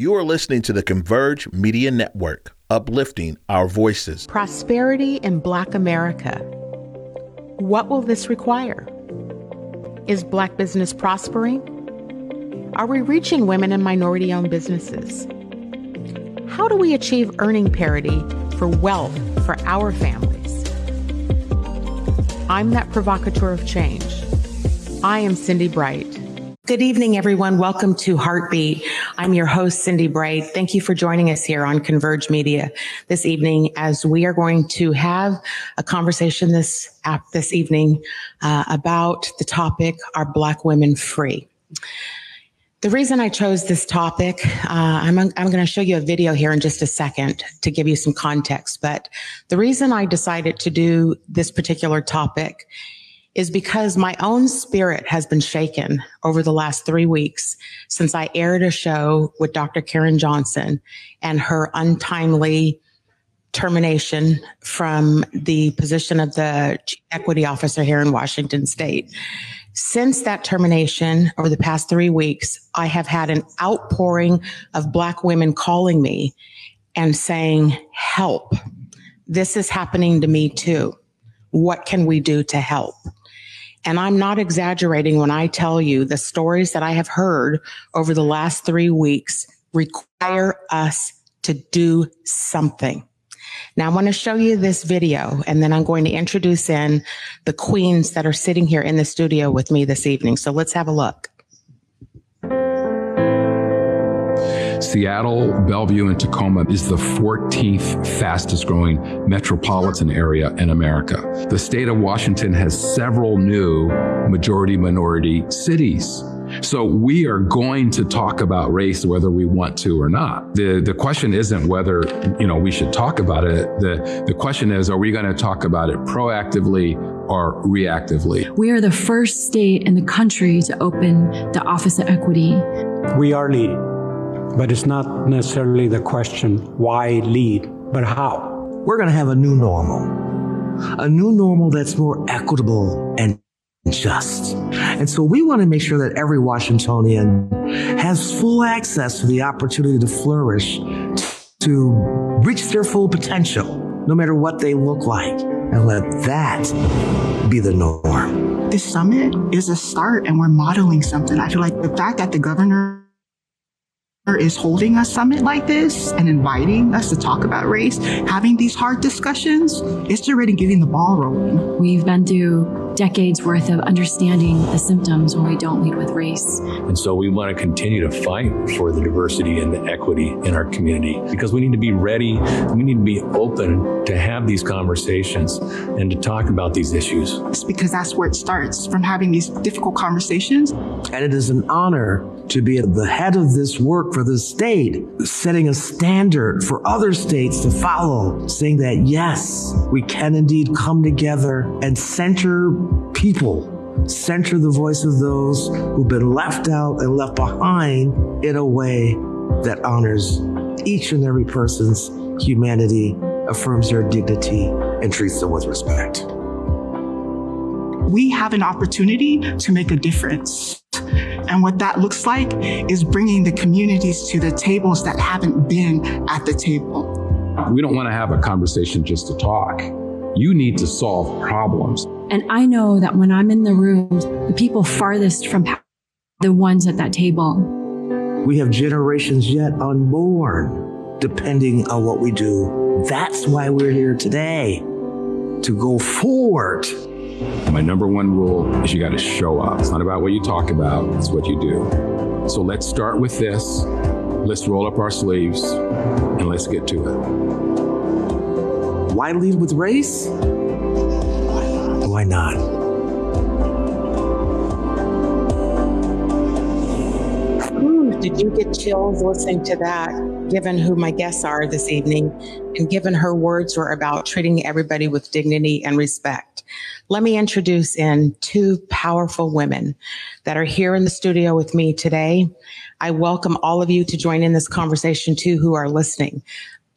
You are listening to the Converge Media Network, uplifting our voices. Prosperity in Black America. What will this require? Is Black business prospering? Are we reaching women and minority owned businesses? How do we achieve earning parity for wealth for our families? I'm that provocateur of change. I am Cindi Bright. Good evening, everyone. Welcome to Heartbeat. I'm your host, Cindi Bright. Thank you for joining us here on Converge Media this evening as we are going to have a conversation this, this evening uh, about the topic, Are Black Women Free? The reason I chose this topic, uh, I'm, I'm going to show you a video here in just a second to give you some context. But the reason I decided to do this particular topic is because my own spirit has been shaken over the last three weeks since I aired a show with Dr. Karen Johnson and her untimely termination from the position of the equity officer here in Washington state. Since that termination over the past three weeks, I have had an outpouring of Black women calling me and saying, help. This is happening to me too. What can we do to help? And I'm not exaggerating when I tell you the stories that I have heard over the last three weeks require us to do something. Now I want to show you this video and then I'm going to introduce in the queens that are sitting here in the studio with me this evening. So let's have a look. Seattle, Bellevue, and Tacoma is the 14th fastest growing metropolitan area in America. The state of Washington has several new majority minority cities. So we are going to talk about race whether we want to or not. The the question isn't whether, you know, we should talk about it. The the question is are we going to talk about it proactively or reactively? We are the first state in the country to open the Office of Equity. We are leading, but it's not necessarily the question why lead, but how. We're going to have a new normal. A new normal that's more equitable and just. And so we want to make sure that every Washingtonian has full access to the opportunity to flourish, to reach their full potential, no matter what they look like, and let that be the norm. This summit is a start and we're modeling something. I feel like the fact that the governor is holding a summit like this and inviting us to talk about race, having these hard discussions, it's already getting the ball rolling. We've been through decades worth of understanding the symptoms when we don't lead with race. And so we want to continue to fight for the diversity and the equity in our community because we need to be ready, we need to be open to have these conversations and to talk about these issues. It's because that's where it starts from having these difficult conversations. And it is an honor to be at the head of this work for the state, setting a standard for other states to follow, saying that yes, we can indeed come together and center people center the voice of those who've been left out and left behind in a way that honors each and every person's humanity, affirms their dignity, and treats them with respect. We have an opportunity to make a difference. And what that looks like is bringing the communities to the tables that haven't been at the table. We don't want to have a conversation just to talk. You need to solve problems. And I know that when I'm in the room, the people farthest from power, the ones at that table. We have generations yet unborn, depending on what we do. That's why we're here today, to go forward. My number one rule is you got to show up. It's not about what you talk about, it's what you do. So let's start with this. Let's roll up our sleeves and let's get to it. Why lead with race? Why not? Ooh, did you get chills listening to that? Given who my guests are this evening, and given her words were about treating everybody with dignity and respect. Let me introduce in two powerful women that are here in the studio with me today. I welcome all of you to join in this conversation too who are listening.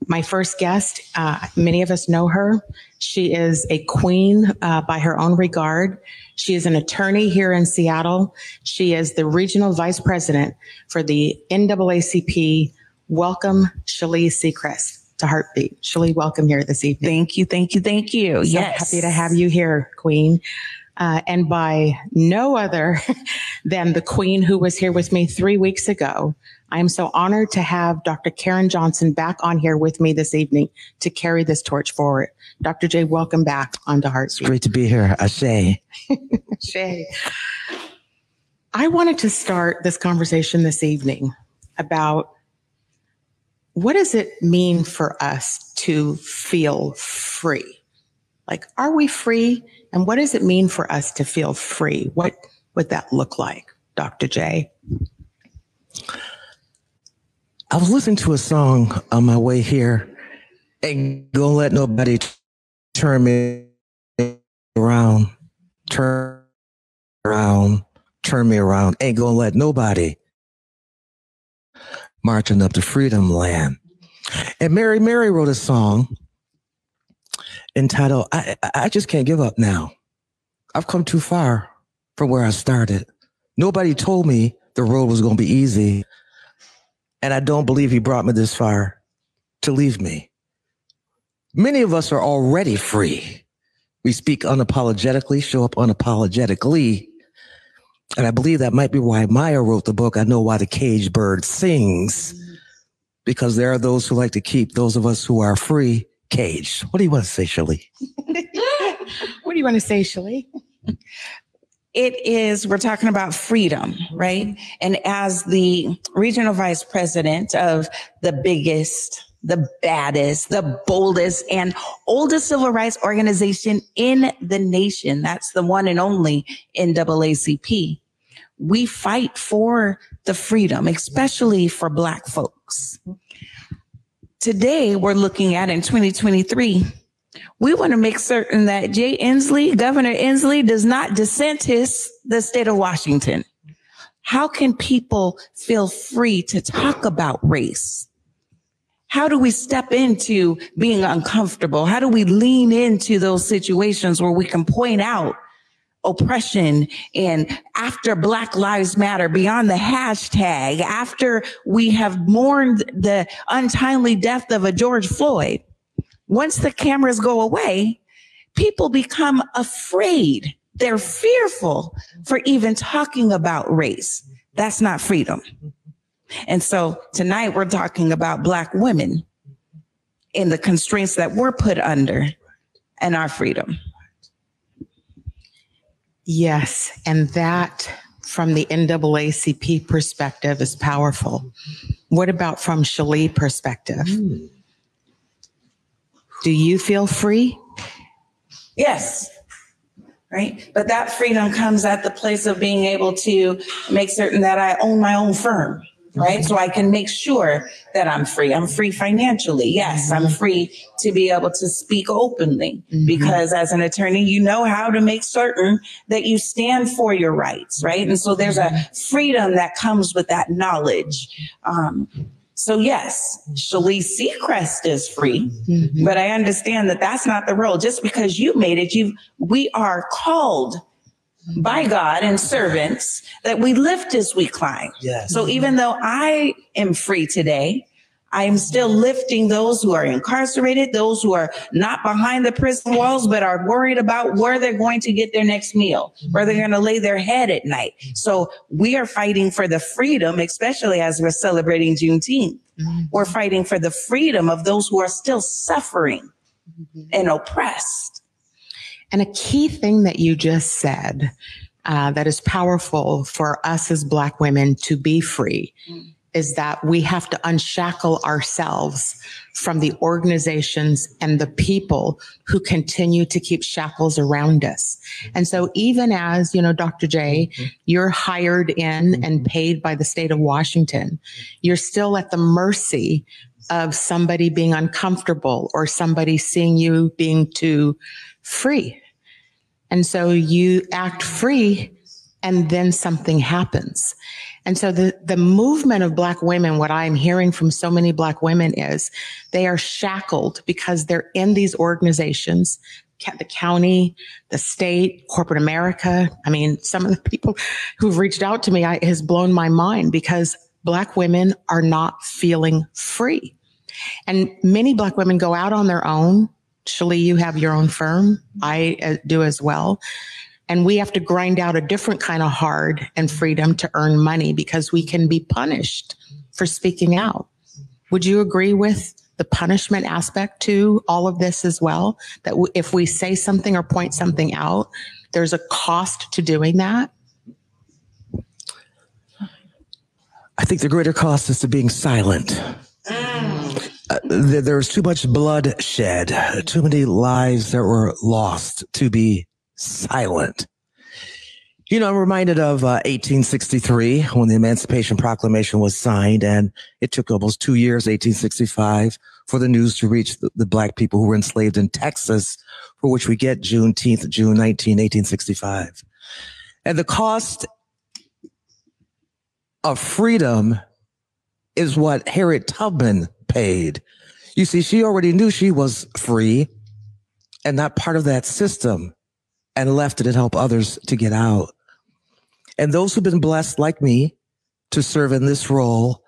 My first guest, uh, many of us know her. She is a queen uh, by her own regard. She is an attorney here in Seattle. She is the regional vice president for the NAACP welcome Sheley Secrest to Heartbeat. Sheley, welcome here this evening. Thank you, thank you, thank you. So yes. happy to have you here, Queen. Uh, and by no other than the Queen who was here with me three weeks ago. I am so honored to have Dr. Karen Johnson back on here with me this evening to carry this torch forward. Dr. J, welcome back onto Heartbeat. It's great to be here, Ashe. Shay. I wanted to start this conversation this evening about what does it mean for us to feel free? Like, are we free? And what does it mean for us to feel free? What would that look like, Dr. J? I was listening to a song on my way here. Ain't gonna let nobody turn me around, turn around, turn me around. Ain't gonna let nobody marching up to freedom land. And Mary Mary wrote a song entitled I, I just can't give up now. I've come too far from where I started. Nobody told me the road was going to be easy. And I don't believe he brought me this far to leave me. Many of us are already free. We speak unapologetically, show up unapologetically. And I believe that might be why Maya wrote the book, I Know Why the Caged Bird Sings, because there are those who like to keep those of us who are free caged. What do you want to say, Shirley? what do you want to say, Sheley? It is, we're talking about freedom, right? And as the regional vice president of the biggest, the baddest, the boldest, and oldest civil rights organization in the nation, that's the one and only NAACP. We fight for the freedom, especially for Black folks. Today, we're looking at in 2023 we want to make certain that Jay Inslee, Governor Inslee, does not dissent the state of Washington. How can people feel free to talk about race? How do we step into being uncomfortable? How do we lean into those situations where we can point out oppression and after Black Lives Matter, beyond the hashtag, after we have mourned the untimely death of a George Floyd? Once the cameras go away, people become afraid. They're fearful for even talking about race. That's not freedom. And so tonight we're talking about Black women in the constraints that we're put under and our freedom. Yes. And that from the NAACP perspective is powerful. What about from Sheley perspective? Mm. Do you feel free? Yes. Right. But that freedom comes at the place of being able to make certain that I own my own firm. Right. So I can make sure that I'm free. I'm free financially. Yes. I'm mm-hmm. free to be able to speak openly mm-hmm. because as an attorney, you know how to make certain that you stand for your rights. Right. And so there's a freedom that comes with that knowledge. Um, so yes, Sheley Secrest is free, mm-hmm. but I understand that that's not the role. Just because you made it, you we are called by God and servants that we lift as we climb. Yes. So even though I am free today, I am still lifting those who are incarcerated, those who are not behind the prison walls, but are worried about where they're going to get their next meal, where they're going to lay their head at night. So we are fighting for the freedom, especially as we're celebrating Juneteenth. Mm-hmm. We're fighting for the freedom of those who are still suffering and oppressed. And a key thing that you just said uh, that is powerful for us as Black women to be free. Mm is that we have to unshackle ourselves from the organizations and the people who continue to keep shackles around us. And so even as, you know, Dr. J, mm-hmm. you're hired in mm-hmm. and paid by the state of Washington, you're still at the mercy of somebody being uncomfortable or somebody seeing you being too free. And so you act free and then something happens. And so the, the movement of black women, what I'm hearing from so many black women is they are shackled because they're in these organizations, the county, the state, corporate America. I mean, some of the people who've reached out to me I, has blown my mind because Black women are not feeling free. And many Black women go out on their own. Sheley, you have your own firm. I uh, do as well. And we have to grind out a different kind of hard and freedom to earn money because we can be punished for speaking out. Would you agree with the punishment aspect to all of this as well? That if we say something or point something out, there's a cost to doing that? I think the greater cost is to being silent. Uh, there, was too much blood shed, too many lives that were lost to be silent. You know, I'm reminded of uh, 1863 when the Emancipation Proclamation was signed, and it took almost two years, 1865, for the news to reach the, the black people who were enslaved in Texas, for which we get Juneteenth, June 19, 1865. And the cost of freedom is what Harriet Tubman paid. You see, she already knew she was free and not part of that system and left it to help others to get out. And those who've been blessed like me to serve in this role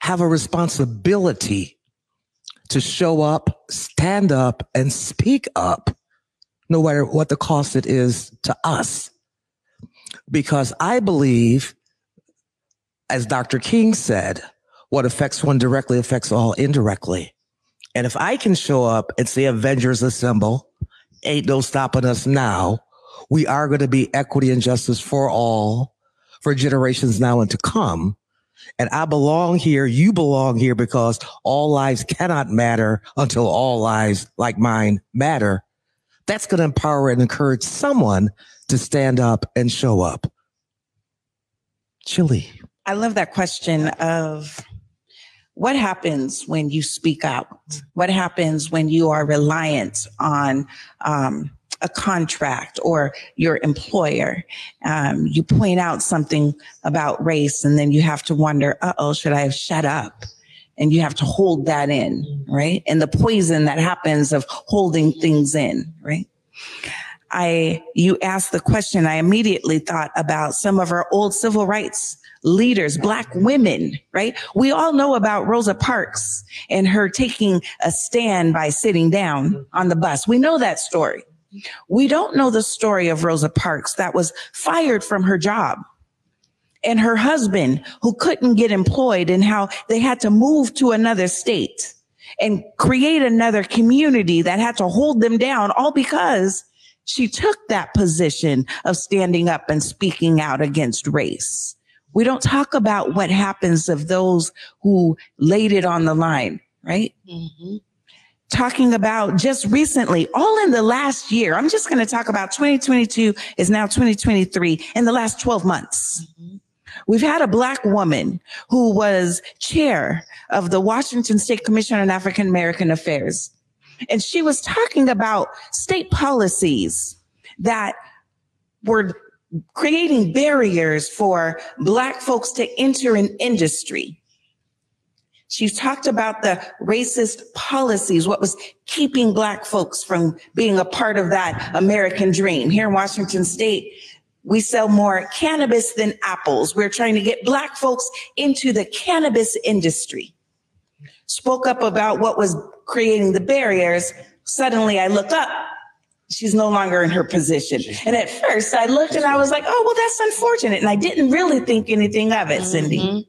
have a responsibility to show up, stand up and speak up, no matter what the cost it is to us. Because I believe, as Dr. King said, what affects one directly affects all indirectly. And if I can show up and say Avengers assemble, ain't no stopping us now. We are going to be equity and justice for all for generations now and to come. And I belong here. You belong here because all lives cannot matter until all lives like mine matter. That's going to empower and encourage someone to stand up and show up. Chili. I love that question of what happens when you speak out? What happens when you are reliant on um, a contract or your employer? Um, you point out something about race, and then you have to wonder, uh oh, should I have shut up? And you have to hold that in, right? And the poison that happens of holding things in, right? I, you asked the question, I immediately thought about some of our old civil rights leaders, black women, right? We all know about Rosa Parks and her taking a stand by sitting down on the bus. We know that story. We don't know the story of Rosa Parks that was fired from her job and her husband who couldn't get employed and how they had to move to another state and create another community that had to hold them down all because she took that position of standing up and speaking out against race. We don't talk about what happens of those who laid it on the line, right? Mm-hmm. Talking about just recently, all in the last year, I'm just going to talk about 2022 is now 2023 in the last 12 months. Mm-hmm. We've had a black woman who was chair of the Washington State Commission on African American Affairs. And she was talking about state policies that were creating barriers for black folks to enter an industry. She talked about the racist policies, what was keeping black folks from being a part of that American dream. Here in Washington state, we sell more cannabis than apples. We're trying to get black folks into the cannabis industry. Spoke up about what was creating the barriers. Suddenly I look up she's no longer in her position. And at first I looked and I was like, oh, well, that's unfortunate. And I didn't really think anything of it, Cindi. Mm-hmm.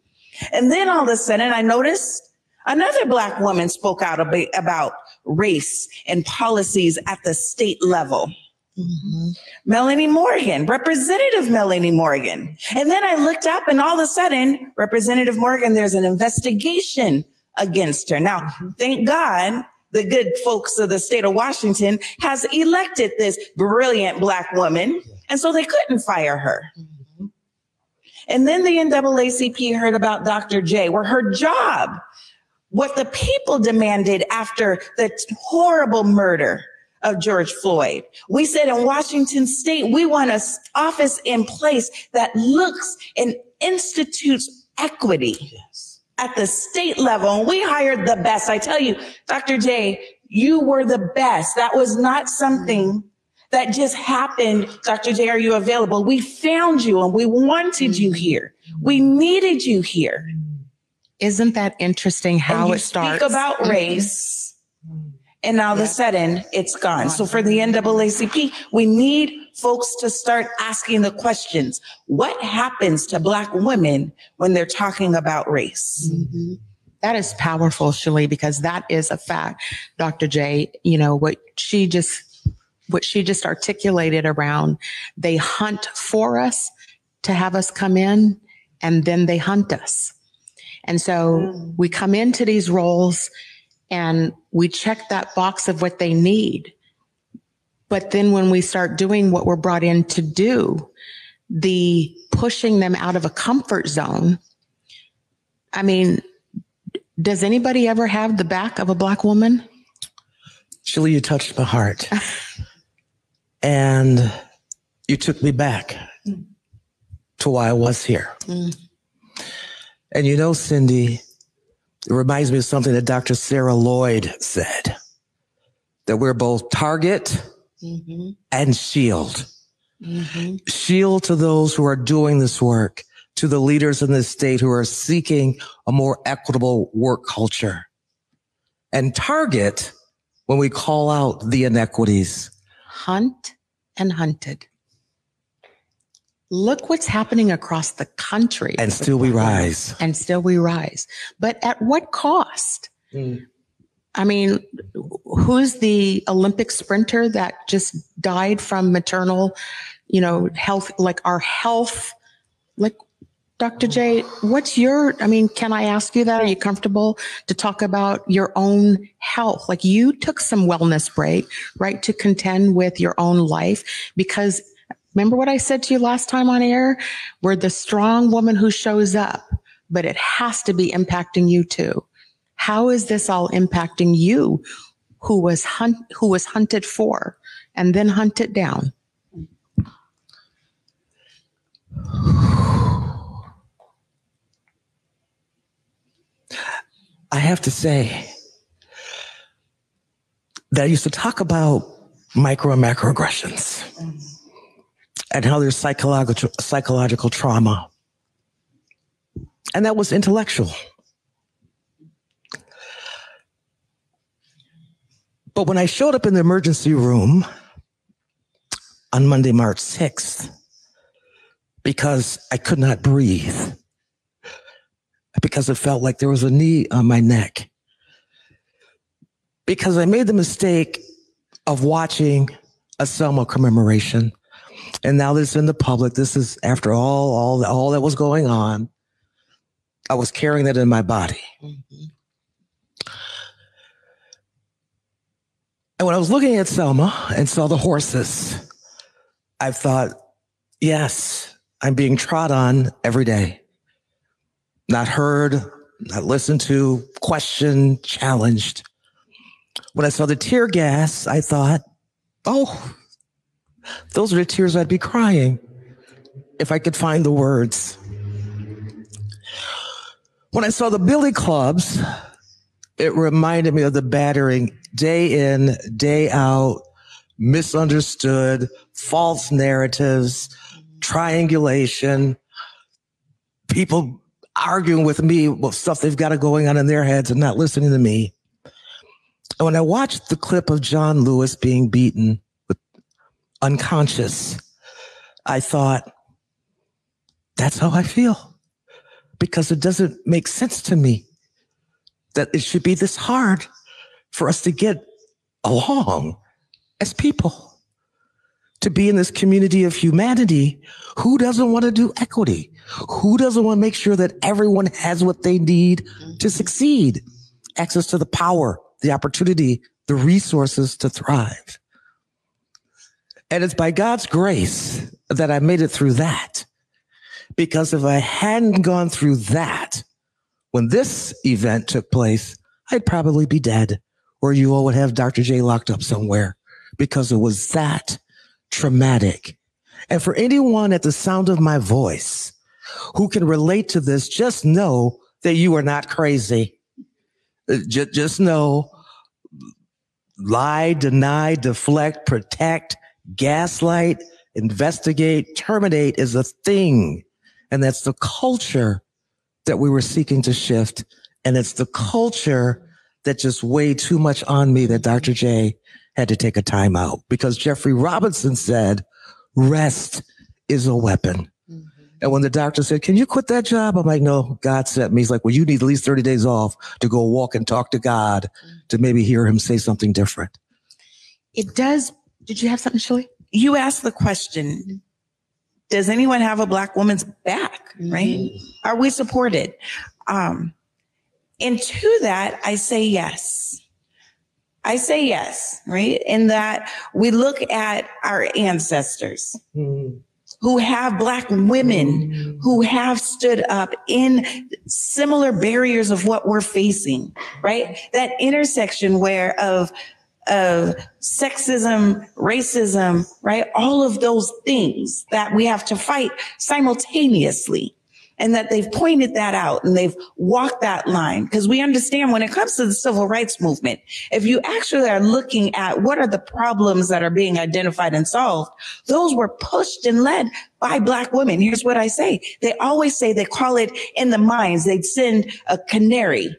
And then all of a sudden I noticed another black woman spoke out about race and policies at the state level. Mm-hmm. Melanie Morgan, Representative Melanie Morgan. And then I looked up and all of a sudden, Representative Morgan, there's an investigation against her. Now, mm-hmm. thank God the good folks of the state of Washington has elected this brilliant black woman. And so they couldn't fire her. And then the NAACP heard about Dr. J, where her job, what the people demanded after the horrible murder of George Floyd. We said in Washington state, we want an office in place that looks and institutes equity. Yes at the state level and we hired the best. I tell you, Dr. J, you were the best. That was not something that just happened. Dr. J, are you available? We found you and we wanted you here. We needed you here. Isn't that interesting how it starts? Speak about race, and all of a sudden it's gone. So for the NAACP, we need folks to start asking the questions: What happens to Black women when they're talking about race? Mm-hmm. That is powerful, Sheley, because that is a fact, Dr. J. You know what she just what she just articulated around they hunt for us to have us come in, and then they hunt us. And so mm. we come into these roles and we check that box of what they need. But then when we start doing what we're brought in to do, the pushing them out of a comfort zone. I mean, does anybody ever have the back of a black woman? Sheley, you touched my heart. and you took me back to why I was here. Mm. And you know, Cindi, it reminds me of something that Dr. Sarah Lloyd said that we're both target Mm-hmm. and shield. Mm-hmm. Shield to those who are doing this work, to the leaders in this state who are seeking a more equitable work culture. And target when we call out the inequities. Hunt and hunted. Look what's happening across the country. And still we rise. And still we rise. But at what cost? Mm. I mean, who's the Olympic sprinter that just died from maternal, you know, health, like our health? Like, Dr. J, what's your, I mean, can I ask you that? Are you comfortable to talk about your own health? Like, you took some wellness break, right, to contend with your own life because remember what I said to you last time on air? We're the strong woman who shows up, but it has to be impacting you too. How is this all impacting you who was hunt, who was hunted for and then hunted down? I have to say that I used to talk about micro and macroaggressions and how there's psychological, psychological trauma. And that was intellectual. But when I showed up in the emergency room on Monday, March 6th, because I could not breathe, because it felt like there was a knee on my neck, because I made the mistake of watching a Selma commemoration. And now this in the public. This is after all, all, all that was going on. I was carrying that in my body. And when I was looking at Selma and saw the horses, I thought, yes, I'm being trod on every day. Not heard, not listened to, questioned, challenged. When I saw the tear gas, I thought, oh, those are the tears I'd be crying if I could find the words. When I saw the billy clubs, it reminded me of the battering day in, day out, misunderstood, false narratives, triangulation, people arguing with me with stuff they've got going on in their heads and not listening to me. And when I watched the clip of John Lewis being beaten with unconscious, I thought, that's how I feel because it doesn't make sense to me that it should be this hard for us to get along as people, to be in this community of humanity. Who doesn't want to do equity? Who doesn't want to make sure that everyone has what they need to mm-hmm. succeed? Access to the power, the opportunity, the resources to thrive. And it's by God's grace that I made it through that. Because if I hadn't gone through that, when this event took place, I'd probably be dead, or you all would have Dr. J locked up somewhere because it was that traumatic. And for anyone at the sound of my voice who can relate to this, just know that you are not crazy. Uh, just, just know lie, deny, deflect, protect, gaslight, investigate, terminate is a thing. And that's the culture that we were seeking to shift. And it's the culture that just weighed too much on me that Dr. J had to take a time out because Jeffrey Robinson said, rest is a weapon. And when the doctor said, Can you quit that job? I'm like, No, God sent me. He's like, Well, you need at least 30 days off to go walk and talk to God to maybe hear him say something different. It does. Did you have something, Shirley? You asked the question Does anyone have a Black woman's back? Right? Are we supported? Um, and to that, I say yes. I say yes, right? In that we look at our ancestors who have black women who have stood up in similar barriers of what we're facing, right? That intersection where of of sexism, racism, right? All of those things that we have to fight simultaneously. And that they've pointed that out and they've walked that line. Because we understand when it comes to the civil rights movement, if you actually are looking at what are the problems that are being identified and solved, those were pushed and led by black women. Here's what I say. They always say they call it in the mines. They'd send a canary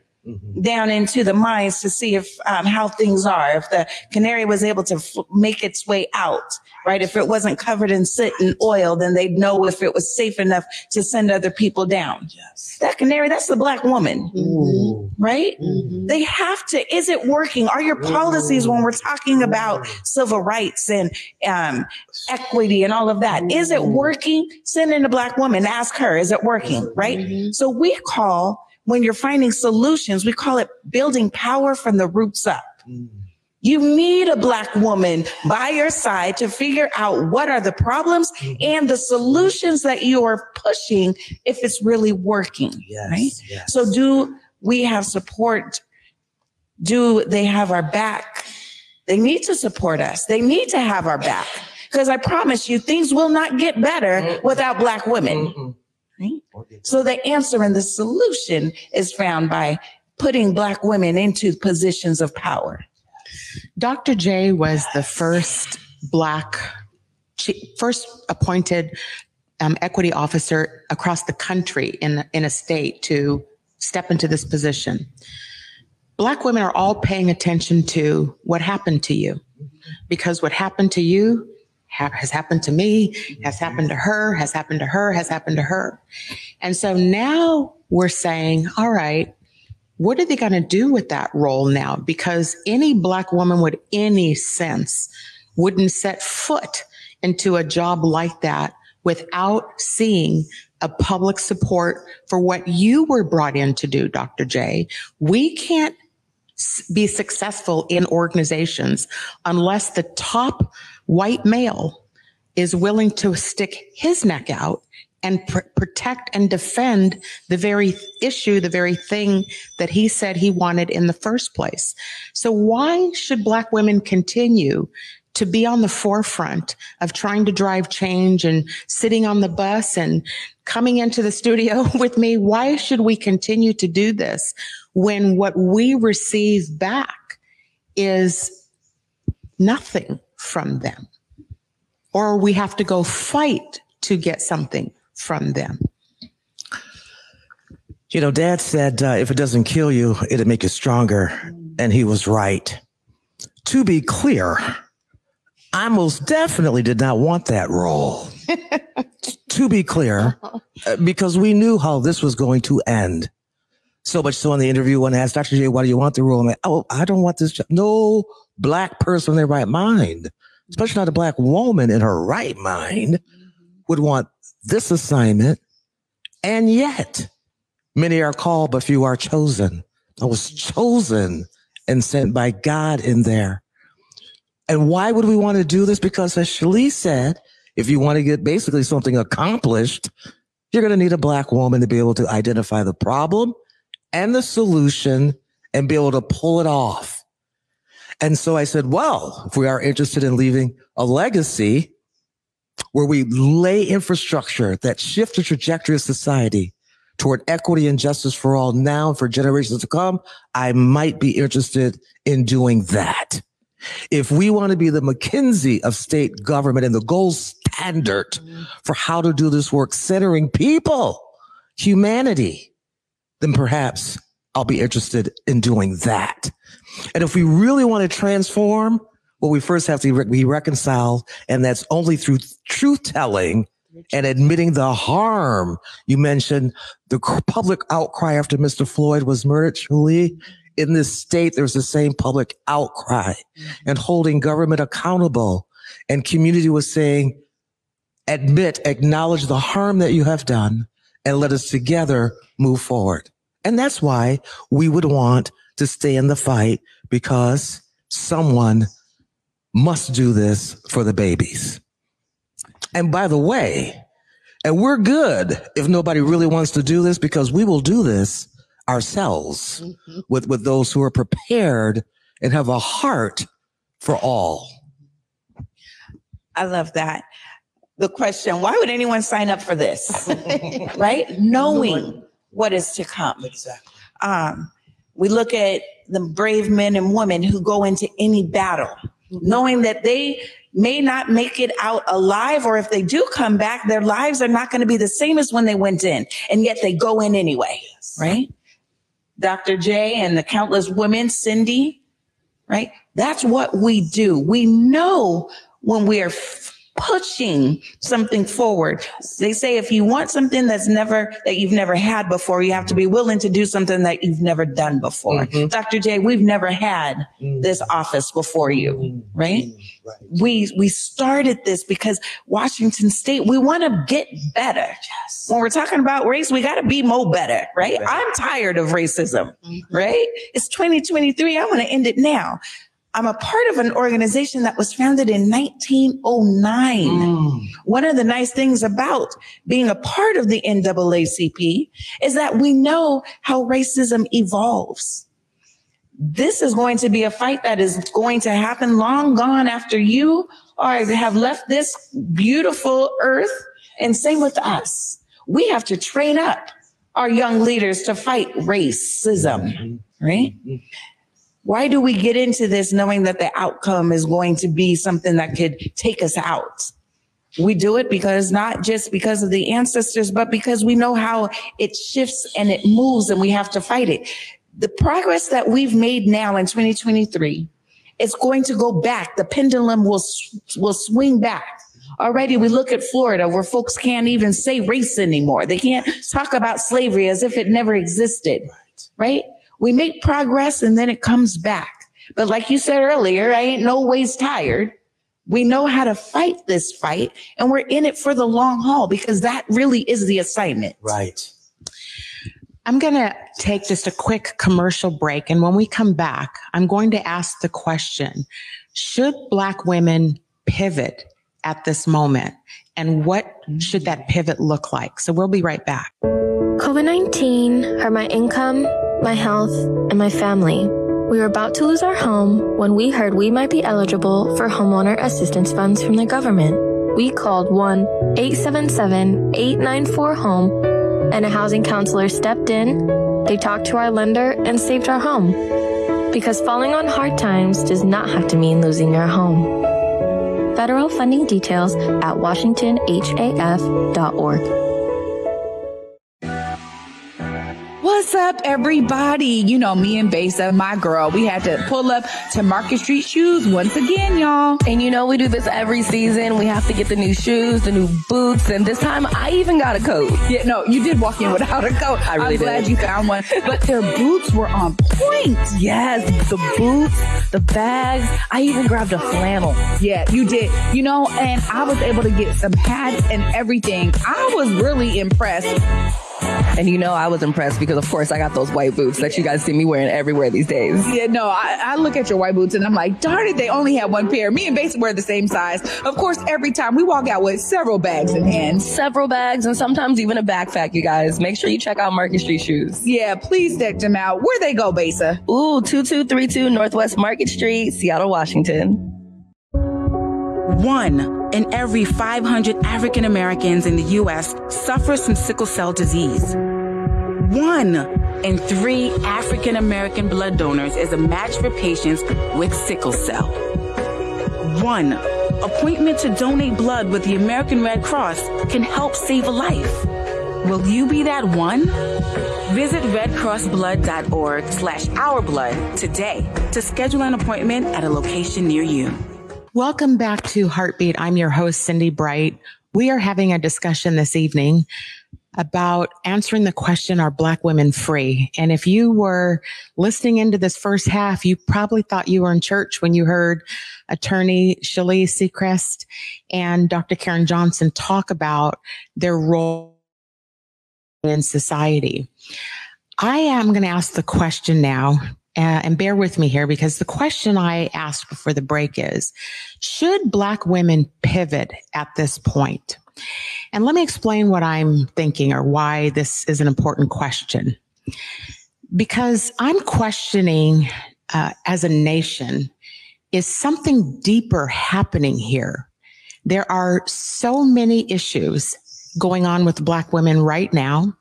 down into the mines to see if um, how things are. If the canary was able to f- make its way out, right? If it wasn't covered in soot and oil, then they'd know if it was safe enough to send other people down. Yes. That canary, that's the black woman, right? They have to. Is it working? Are your policies when we're talking about civil rights and um, equity and all of that? Is it working? Send in a black woman, ask her, is it working? Right? So we call when you're finding solutions, we call it building power from the roots up. You need a black woman by your side to figure out what are the problems and the solutions that you are pushing if it's really working. right? So do we have support? Do they have our back? They need to support us. They need to have our back. Because I promise you, things will not get better without black women. Right? So the answer and the solution is found by putting black women into positions of power. Dr. J was the first black, first appointed um, equity officer across the country in, in a state to step into this position. Black women are all paying attention to what happened to you because what happened to you ha- has happened to me, has mm-hmm. happened to her, has happened to her, has happened to her. And so now we're saying, all right, what are they going to do with that role now? Because any black woman with any sense wouldn't set foot into a job like that without seeing a public support for what you were brought in to do, Dr. J. We can't be successful in organizations unless the top white male is willing to stick his neck out and pr- protect and defend the very issue, the very thing that he said he wanted in the first place. So why should black women continue to be on the forefront of trying to drive change and sitting on the bus and coming into the studio with me? Why should we continue to do this when what we receive back is nothing from them? Or we have to go fight to get something from them. You know, dad said, uh, if it doesn't kill you, it'll make you stronger. And he was right. To be clear, I most definitely did not want that role. to be clear, uh, because we knew how this was going to end. So much so in the interview when I asked Dr. J, why do you want the role? I'm like, oh, I don't want this job. No black person in their right mind, mm-hmm. especially not a black woman in her right mind, mm-hmm. would want this assignment. And yet, many are called, but few are chosen. I was mm-hmm. chosen and sent by God in there. And why would we want to do this? Because as Shalice said, if you want to get basically something accomplished, you're going to need a black woman to be able to identify the problem and the solution and be able to pull it off. And so I said, well, if we are interested in leaving a legacy where we lay infrastructure that shift the trajectory of society toward equity and justice for all now and for generations to come, I might be interested in doing that. If we want to be the McKinsey of state government and the gold standard mm-hmm. for how to do this work, centering people, humanity, then perhaps I'll be interested in doing that. And if we really want to transform, well, we first have to be reconciled, and that's only through truth telling and admitting the harm. You mentioned the public outcry after Mr. Floyd was murdered, Julie. In this state, there's the same public outcry and holding government accountable. And community was saying, admit, acknowledge the harm that you have done, and let us together move forward. And that's why we would want to stay in the fight because someone must do this for the babies. And by the way, and we're good if nobody really wants to do this because we will do this ourselves mm-hmm. with, with those who are prepared and have a heart for all. I love that. The question, why would anyone sign up for this? right? Knowing what is to come. Exactly. Um, we look at the brave men and women who go into any battle, knowing that they may not make it out alive, or if they do come back, their lives are not going to be the same as when they went in, and yet they go in anyway, right? Dr. J and the countless women, Cindi, right? That's what we do. We know when we are pushing something forward. They say if you want something that's never, that you've never had before, you have to be willing to do something that you've never done before. Mm-hmm. Dr. J, we've never had mm-hmm. this office before you, mm-hmm. right? Mm-hmm. right? We, we started this because Washington State, we want to get better. Yes. When we're talking about race, we got to be more better, right? I'm tired of racism, mm-hmm. right? It's 2023. I want to end it now. I'm a part of an organization that was founded in 1909. Mm. One of the nice things about being a part of the NAACP is that we know how racism evolves. This is going to be a fight that is going to happen long gone after you or have left this beautiful earth. And same with us. We have to train up our young leaders to fight racism, mm-hmm. right? Why do we get into this knowing that the outcome is going to be something that could take us out? We do it because not just because of the ancestors, but because we know how it shifts and it moves and we have to fight it. The progress that we've made now in 2023 is going to go back. The pendulum will, will swing back. Already we look at Florida where folks can't even say race anymore. They can't talk about slavery as if it never existed, right? We make progress and then it comes back. But like you said earlier, I ain't no ways tired. We know how to fight this fight and we're in it for the long haul because that really is the assignment. Right. I'm going to take just a quick commercial break. And when we come back, I'm going to ask the question Should Black women pivot at this moment? And what should that pivot look like? So we'll be right back. COVID 19 hurt my income my health, and my family. We were about to lose our home when we heard we might be eligible for homeowner assistance funds from the government. We called 1 877 894 HOME, and a housing counselor stepped in. They talked to our lender and saved our home. Because falling on hard times does not have to mean losing your home. Federal funding details at washingtonhaf.org. up, everybody? You know, me and Besa, my girl, we had to pull up to Market Street Shoes once again, y'all. And you know, we do this every season. We have to get the new shoes, the new boots, and this time I even got a coat. Yeah, no, you did walk in without a coat. I really I'm glad you found one. But their boots were on point. Yes, the boots, the bags. I even grabbed a flannel. Yeah, you did. You know, and I was able to get some hats and everything. I was really impressed and you know, I was impressed because, of course, I got those white boots that you guys see me wearing everywhere these days. Yeah, no, I, I look at your white boots and I'm like, darn it, they only have one pair. Me and Base wear the same size. Of course, every time we walk out with several bags in hand. Several bags and sometimes even a backpack, you guys. Make sure you check out Market Street Shoes. Yeah, please deck them out. Where they go, Basa? Ooh, 2232 Northwest Market Street, Seattle, Washington. One in every 500 African Americans in the U.S. suffers from sickle cell disease. One in three African American blood donors is a match for patients with sickle cell. One appointment to donate blood with the American Red Cross can help save a life. Will you be that one? Visit redcrossblood.org slash ourblood today to schedule an appointment at a location near you. Welcome back to Heartbeat. I'm your host, Cindi Bright. We are having a discussion this evening about answering the question, are black women free? And if you were listening into this first half, you probably thought you were in church when you heard attorney Sheley Secrest and Dr. Karen Johnson talk about their role in society. I am going to ask the question now, uh, and bear with me here because the question I asked before the break is Should Black women pivot at this point? And let me explain what I'm thinking or why this is an important question. Because I'm questioning uh, as a nation, is something deeper happening here? There are so many issues going on with Black women right now.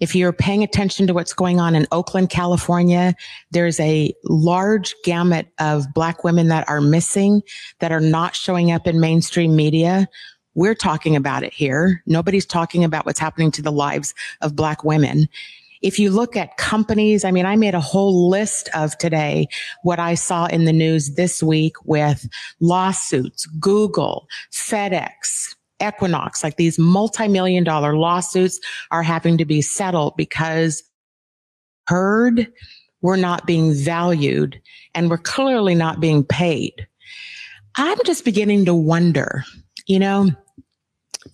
If you're paying attention to what's going on in Oakland, California, there's a large gamut of Black women that are missing, that are not showing up in mainstream media. We're talking about it here. Nobody's talking about what's happening to the lives of Black women. If you look at companies, I mean, I made a whole list of today what I saw in the news this week with lawsuits, Google, FedEx, Equinox, like these multi-million dollar lawsuits are having to be settled because heard we're not being valued and we're clearly not being paid. I'm just beginning to wonder, you know,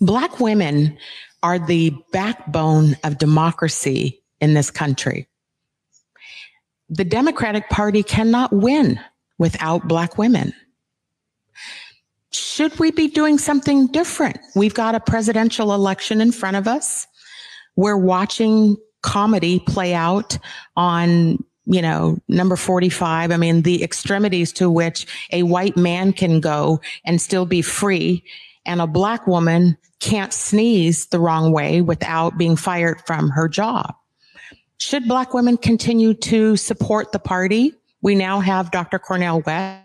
black women are the backbone of democracy in this country. The Democratic Party cannot win without black women should we be doing something different? We've got a presidential election in front of us. We're watching comedy play out on, you know, number 45. I mean, the extremities to which a white man can go and still be free and a black woman can't sneeze the wrong way without being fired from her job. Should black women continue to support the party? We now have Dr. Cornel West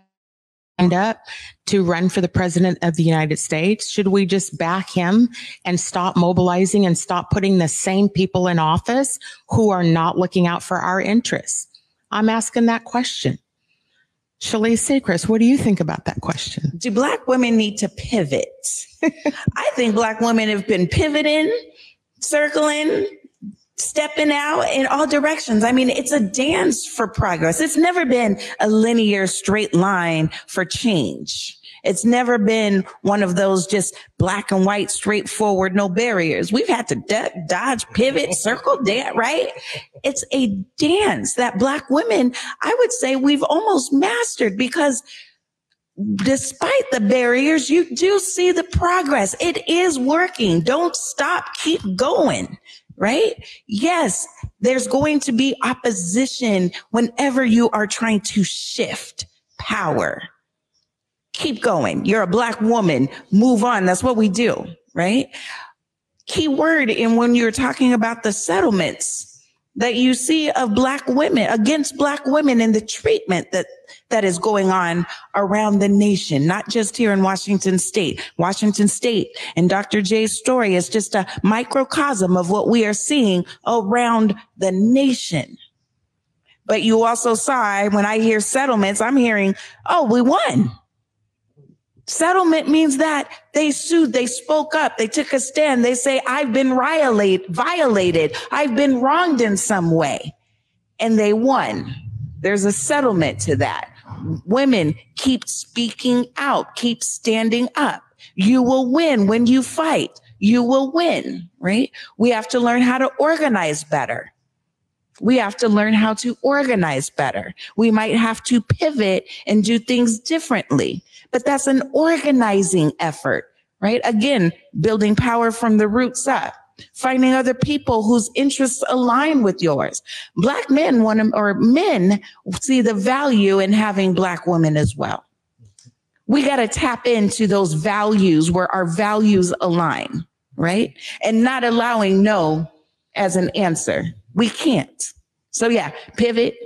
up to run for the president of the United States? Should we just back him and stop mobilizing and stop putting the same people in office who are not looking out for our interests? I'm asking that question. Sheley Secrest, what do you think about that question? Do black women need to pivot? I think black women have been pivoting, circling, stepping out in all directions. I mean, it's a dance for progress. It's never been a linear straight line for change. It's never been one of those just black and white, straightforward, no barriers. We've had to duck, dodge, pivot, circle, dance, right? It's a dance that black women, I would say we've almost mastered because despite the barriers, you do see the progress. It is working. Don't stop. Keep going right? Yes, there's going to be opposition whenever you are trying to shift power. Keep going. You're a black woman. Move on. That's what we do, right? Key word in when you're talking about the settlements that you see of black women against black women and the treatment that that is going on around the nation, not just here in Washington state. Washington state and Dr. J's story is just a microcosm of what we are seeing around the nation. But you also saw when I hear settlements, I'm hearing, oh, we won. Settlement means that they sued, they spoke up, they took a stand. They say, I've been violate, violated, I've been wronged in some way. And they won. There's a settlement to that. Women keep speaking out, keep standing up. You will win when you fight. You will win, right? We have to learn how to organize better. We have to learn how to organize better. We might have to pivot and do things differently but that's an organizing effort, right? Again, building power from the roots up finding other people whose interests align with yours. Black men want to, or men see the value in having black women as well. We got to tap into those values where our values align, right? And not allowing no as an answer. We can't. So yeah, pivot,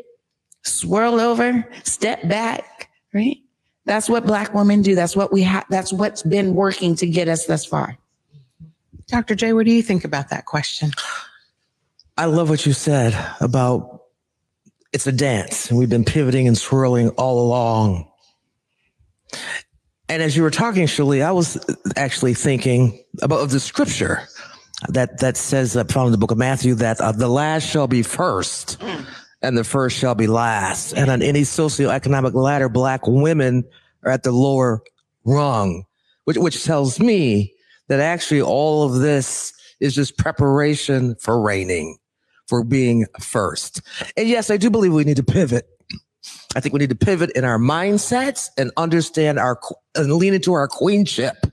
swirl over, step back, right? That's what black women do. That's what we have. That's what's been working to get us thus far. Dr. J, what do you think about that question? I love what you said about it's a dance and we've been pivoting and swirling all along. And as you were talking, Shirley, I was actually thinking about the scripture that, that says that found in the book of Matthew that uh, the last shall be first and the first shall be last. And on any socioeconomic ladder, black women are at the lower rung, which, which tells me that actually all of this is just preparation for reigning, for being first. And yes, I do believe we need to pivot. I think we need to pivot in our mindsets and understand our and lean into our queenship.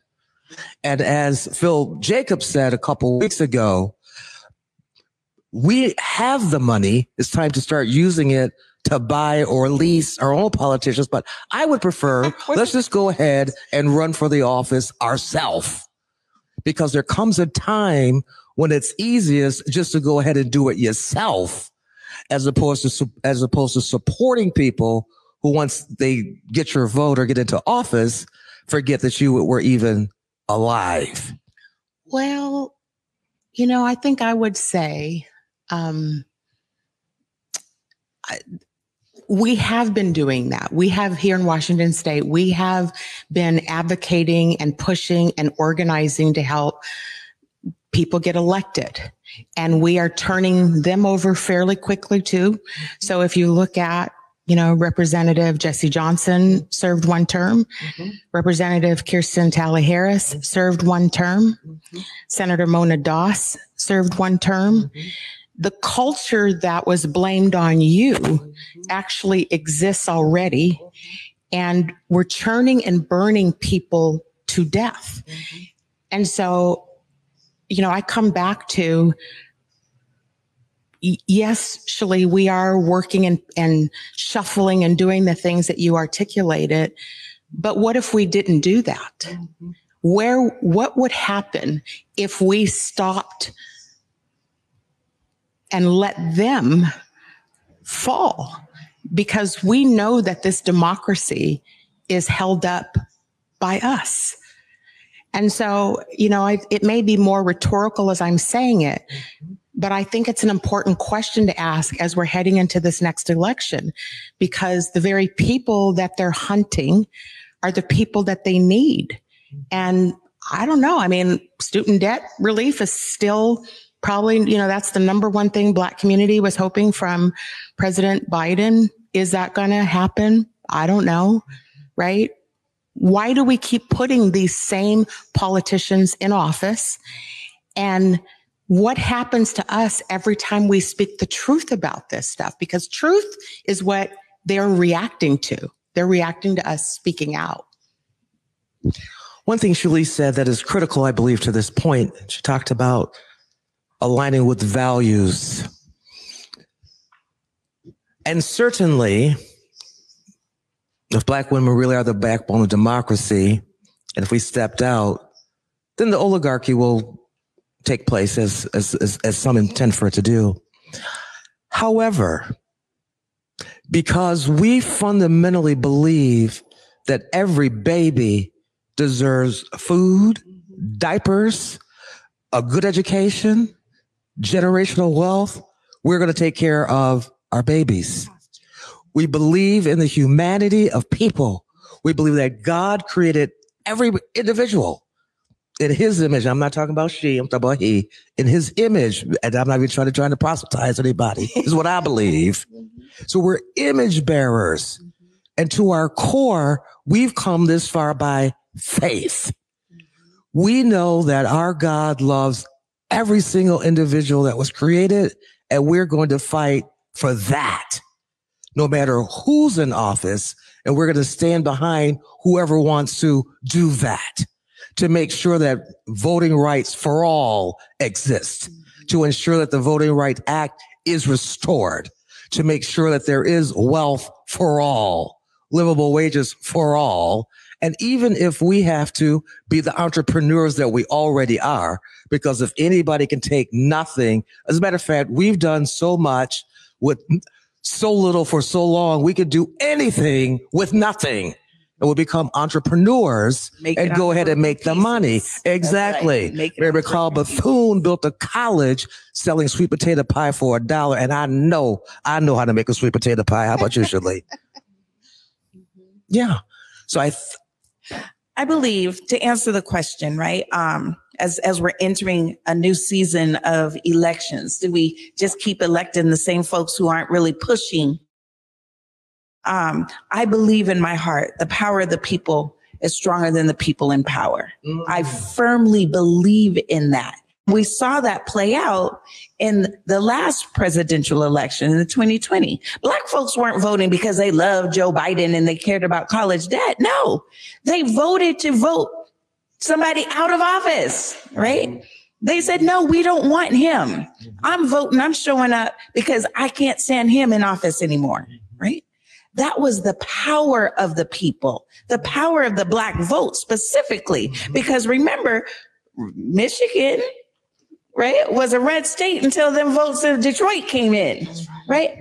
And as Phil Jacobs said a couple weeks ago, we have the money. It's time to start using it to buy or lease our own politicians. But I would prefer let's just go ahead and run for the office ourselves because there comes a time when it's easiest just to go ahead and do it yourself as opposed to as opposed to supporting people who once they get your vote or get into office forget that you were even alive Well, you know, I think I would say um, I, we have been doing that. We have here in Washington state, we have been advocating and pushing and organizing to help people get elected. And we are turning them over fairly quickly too. So if you look at, you know, Representative Jesse Johnson served one term. Mm-hmm. Representative Kirsten Talley Harris served one term. Mm-hmm. Senator Mona Das served one term. Mm-hmm. The culture that was blamed on you actually exists already. And we're churning and burning people to death. And so, you know, I come back to yes, Sheley, we are working and, and shuffling and doing the things that you articulated. But what if we didn't do that? Mm-hmm. Where, what would happen if we stopped and let them fall? Because we know that this democracy is held up by us. And so, you know, I, it may be more rhetorical as I'm saying it, mm-hmm. But I think it's an important question to ask as we're heading into this next election, because the very people that they're hunting are the people that they need. And I don't know. I mean, student debt relief is still probably, you know, that's the number one thing black community was hoping from President Biden. Is that going to happen? I don't know. Right. Why do we keep putting these same politicians in office? And what happens to us every time we speak the truth about this stuff? Because truth is what they're reacting to. They're reacting to us speaking out. One thing Shirley said that is critical, I believe, to this point, she talked about aligning with values. And certainly, if black women really are the backbone of democracy, and if we stepped out, then the oligarchy will take place as, as, as, as some intend for it to do. However, because we fundamentally believe that every baby deserves food, diapers, a good education, generational wealth, we're going to take care of our babies. We believe in the humanity of people. We believe that God created every individual in his image. I'm not talking about she, I'm talking about he. In his image, and I'm not even trying to trying to proselytize anybody. is what I believe. So we're image bearers. And to our core, we've come this far by faith. We know that our God loves every single individual that was created, and we're going to fight for that, no matter who's in office. And we're going to stand behind whoever wants to do that to make sure that voting rights for all exist, mm-hmm. to ensure that the Voting Rights Act is restored, to make sure that there is wealth for all, livable wages for all. And even if we have to be the entrepreneurs that we already are, because if anybody can take nothing, as a matter of fact, we've done so much with so little for so long, we could do anything with nothing. And we'll become entrepreneurs Make and go ahead and make the money. Exactly. Make it Remember, Carl Bethune built a college selling sweet potato pie for a dollar, and I know, I know how to make a sweet potato pie. How about you, Shirley? Yeah. So I, th- I believe to answer the question, right? Um, as as we're entering a new season of elections, do we just keep electing the same folks who aren't really pushing? Um, I believe in my heart the power of the people is stronger than the people in power. I mm. firmly believe in that. We saw that play out in the last presidential election in the 2020. Black folks weren't voting because they loved Joe Biden and they cared about college debt. No, they voted to vote somebody out of office, right? Mm-hmm. They said, no, we don't want him. Mm-hmm. I'm voting, I'm showing up because I can't stand him in office anymore, right? That was the power of the people, the power of the black vote specifically. Because remember, Michigan, right, was a red state until them votes in Detroit came in, right?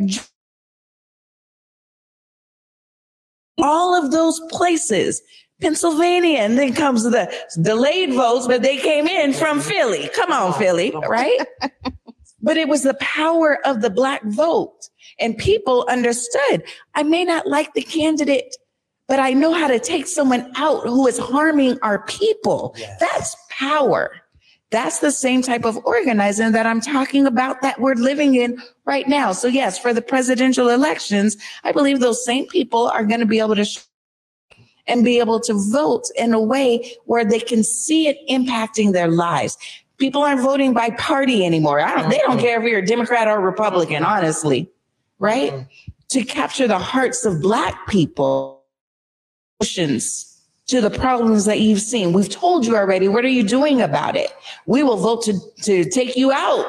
All of those places, Pennsylvania, and then comes the delayed votes, but they came in from Philly. Come on, Philly, right? but it was the power of the black vote. And people understood I may not like the candidate, but I know how to take someone out who is harming our people. That's power. That's the same type of organizing that I'm talking about that we're living in right now. So, yes, for the presidential elections, I believe those same people are going to be able to sh- and be able to vote in a way where they can see it impacting their lives. People aren't voting by party anymore. I don't, they don't care if you're a Democrat or Republican, honestly, right? To capture the hearts of Black people, solutions to the problems that you've seen. We've told you already. What are you doing about it? We will vote to, to take you out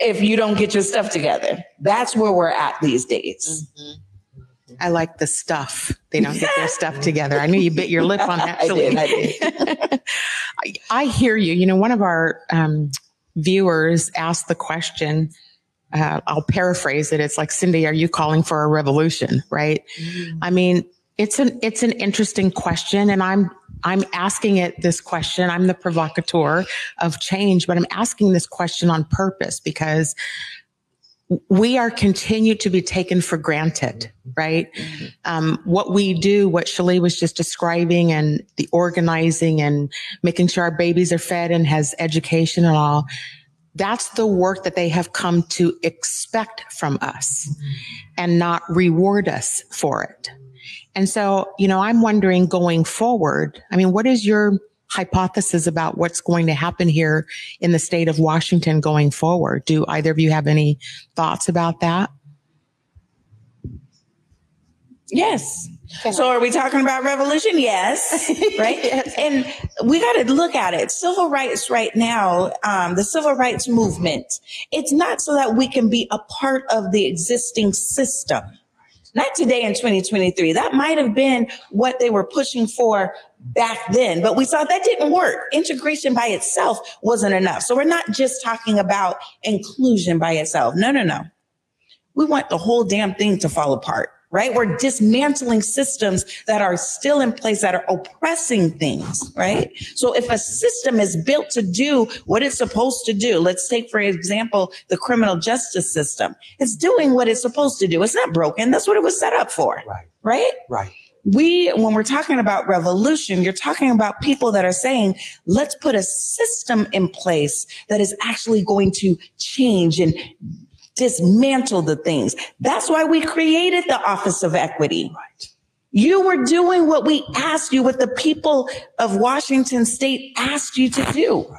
if you don't get your stuff together. That's where we're at these days. I like the stuff. They don't get their stuff together. I knew you bit your lip on that. I did, I did. I, I hear you. You know, one of our um, viewers asked the question. Uh, I'll paraphrase it. It's like, Cindi, are you calling for a revolution? Right? I mean, it's an it's an interesting question, and I'm I'm asking it this question. I'm the provocateur of change, but I'm asking this question on purpose because we are continued to be taken for granted, right? Um, what we do, what Sheley was just describing, and the organizing and making sure our babies are fed and has education and all. That's the work that they have come to expect from us and not reward us for it. And so, you know, I'm wondering going forward, I mean, what is your hypothesis about what's going to happen here in the state of Washington going forward? Do either of you have any thoughts about that? Yes. So are we talking about revolution? Yes. Right. And we got to look at it. Civil rights right now, um, the civil rights movement, it's not so that we can be a part of the existing system. Not today in 2023. That might have been what they were pushing for back then, but we saw that didn't work. Integration by itself wasn't enough. So we're not just talking about inclusion by itself. No, no, no. We want the whole damn thing to fall apart, right? We're dismantling systems that are still in place that are oppressing things, right? So if a system is built to do what it's supposed to do, let's take, for example, the criminal justice system. It's doing what it's supposed to do. It's not broken. That's what it was set up for, right? Right? Right. we when we're talking about revolution you're talking about people that are saying let's put a system in place that is actually going to change and dismantle the things. That's why we created the office of equity. You were doing what we asked you what the people of washington state asked you to do.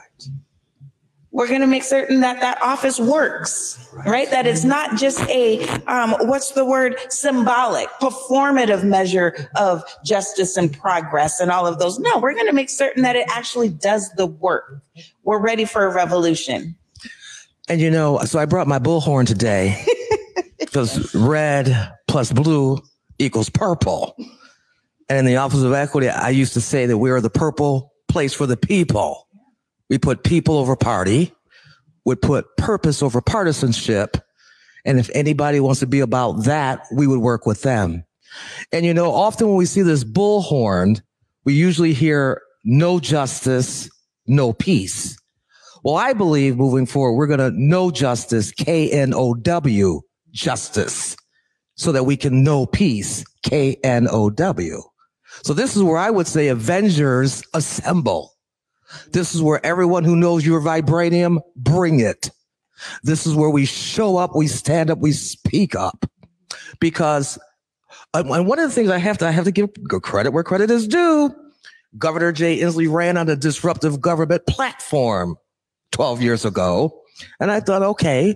We're going to make certain that that office works right. that it's not just a um, what's the word? Symbolic performative measure of justice and progress and all of those. No we're going to make certain that it actually does the work. We're ready for a revolution And you know, so I brought my bullhorn today because red plus blue equals purple. And in the Office of Equity, I used to say that we are the purple place for the people. We put people over party, would put purpose over partisanship. And if anybody wants to be about that, we would work with them. And you know, often when we see this bullhorn, we usually hear no justice, no peace. Well, I believe moving forward, we're going to know justice, K N O W, justice, so that we can know peace, K N O W. So this is where I would say Avengers assemble. This is where everyone who knows your vibranium, bring it. This is where we show up, we stand up, we speak up. Because and one of the things I have to I have to give credit where credit is due. Governor Jay Inslee ran on a disruptive government platform 12 years ago. And I thought, okay,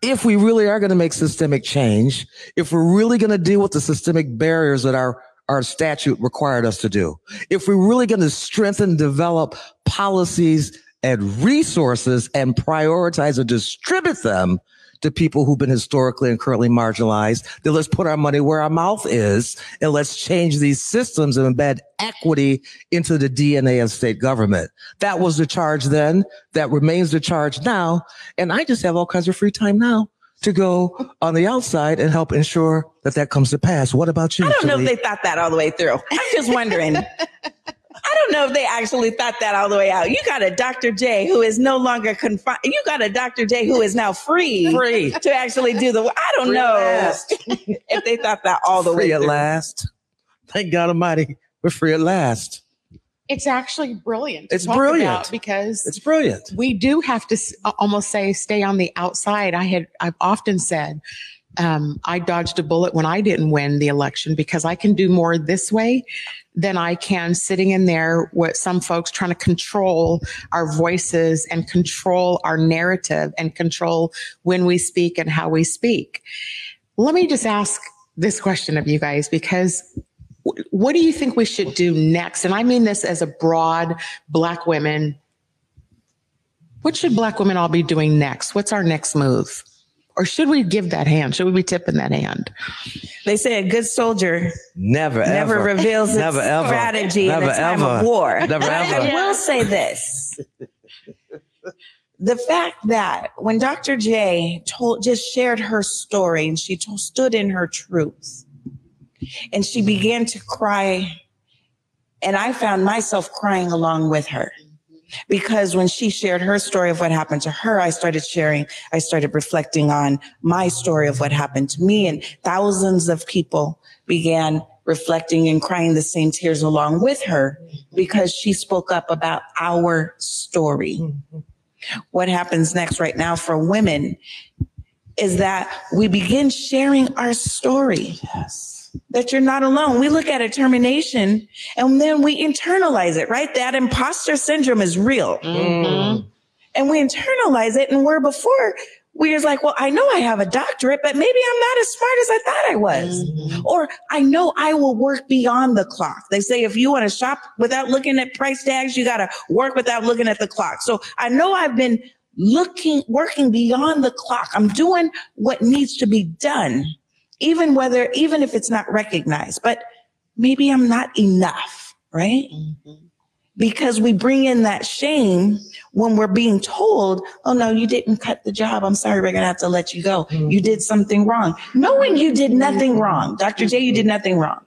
if we really are going to make systemic change, if we're really going to deal with the systemic barriers that our, our statute required us to do, if we're really going to strengthen, develop policies and resources and prioritize and distribute them to people who've been historically and currently marginalized, then let's put our money where our mouth is and let's change these systems and embed equity into the DNA of state government. That was the charge then. That remains the charge now. And I just have all kinds of free time now to go on the outside and help ensure that that comes to pass. What about you? I don't know if they thought that all the way through. I'm just wondering. I don't know if they actually thought that all the way out. You got a Dr. J who is no longer confined. You got a Dr. J who is now free, Free. to actually do the. I don't Free know if they thought that all the free way Free at through. last. Thank God Almighty, we're free at last. It's actually brilliant. It's brilliant. because It's brilliant. we do have to almost say stay on the outside. I had I've often said um, I dodged a bullet when I didn't win the election because I can do more this way than I can sitting in there with some folks trying to control our voices and control our narrative and control when we speak and how we speak. Let me just ask this question of you guys because what do you think we should do next? And I mean this as a broad Black women what should Black women all be doing next? What's our next move? Or should we give that hand? Should we be tipping that hand? They say a good soldier Never, never ever. reveals its ever. strategy Never, in a time ever. of war. Never, But I- I will say this. the fact that when Dr. J told, just shared her story and she told, stood in her truth and she began to cry, and I found myself crying along with her. Because when she shared her story of what happened to her, I started sharing, I started reflecting on my story of what happened to me, and thousands of people began reflecting and crying the same tears along with her because she spoke up about our story. What happens next right now for women is that we begin sharing our story. That you're not alone. We look at a termination and then we internalize it, right? That imposter syndrome is real. Mm-hmm. And we internalize it. And where before we was like, well, I know I have a doctorate, but maybe I'm not as smart as I thought I was. Mm-hmm. Or I know I will work beyond the clock. They say if you want to shop without looking at price tags, you got to work without looking at the clock. So I know I've been looking, working beyond the clock. I'm doing what needs to be done, even whether, even if it's not recognized, but maybe I'm not enough, right? Mm-hmm. Because we bring in that shame when we're being told, oh no, you didn't cut the job. I'm sorry, we're gonna have to let you go. You mm-hmm. did something wrong. Knowing you did nothing mm-hmm. wrong. Dr. J, you did nothing wrong.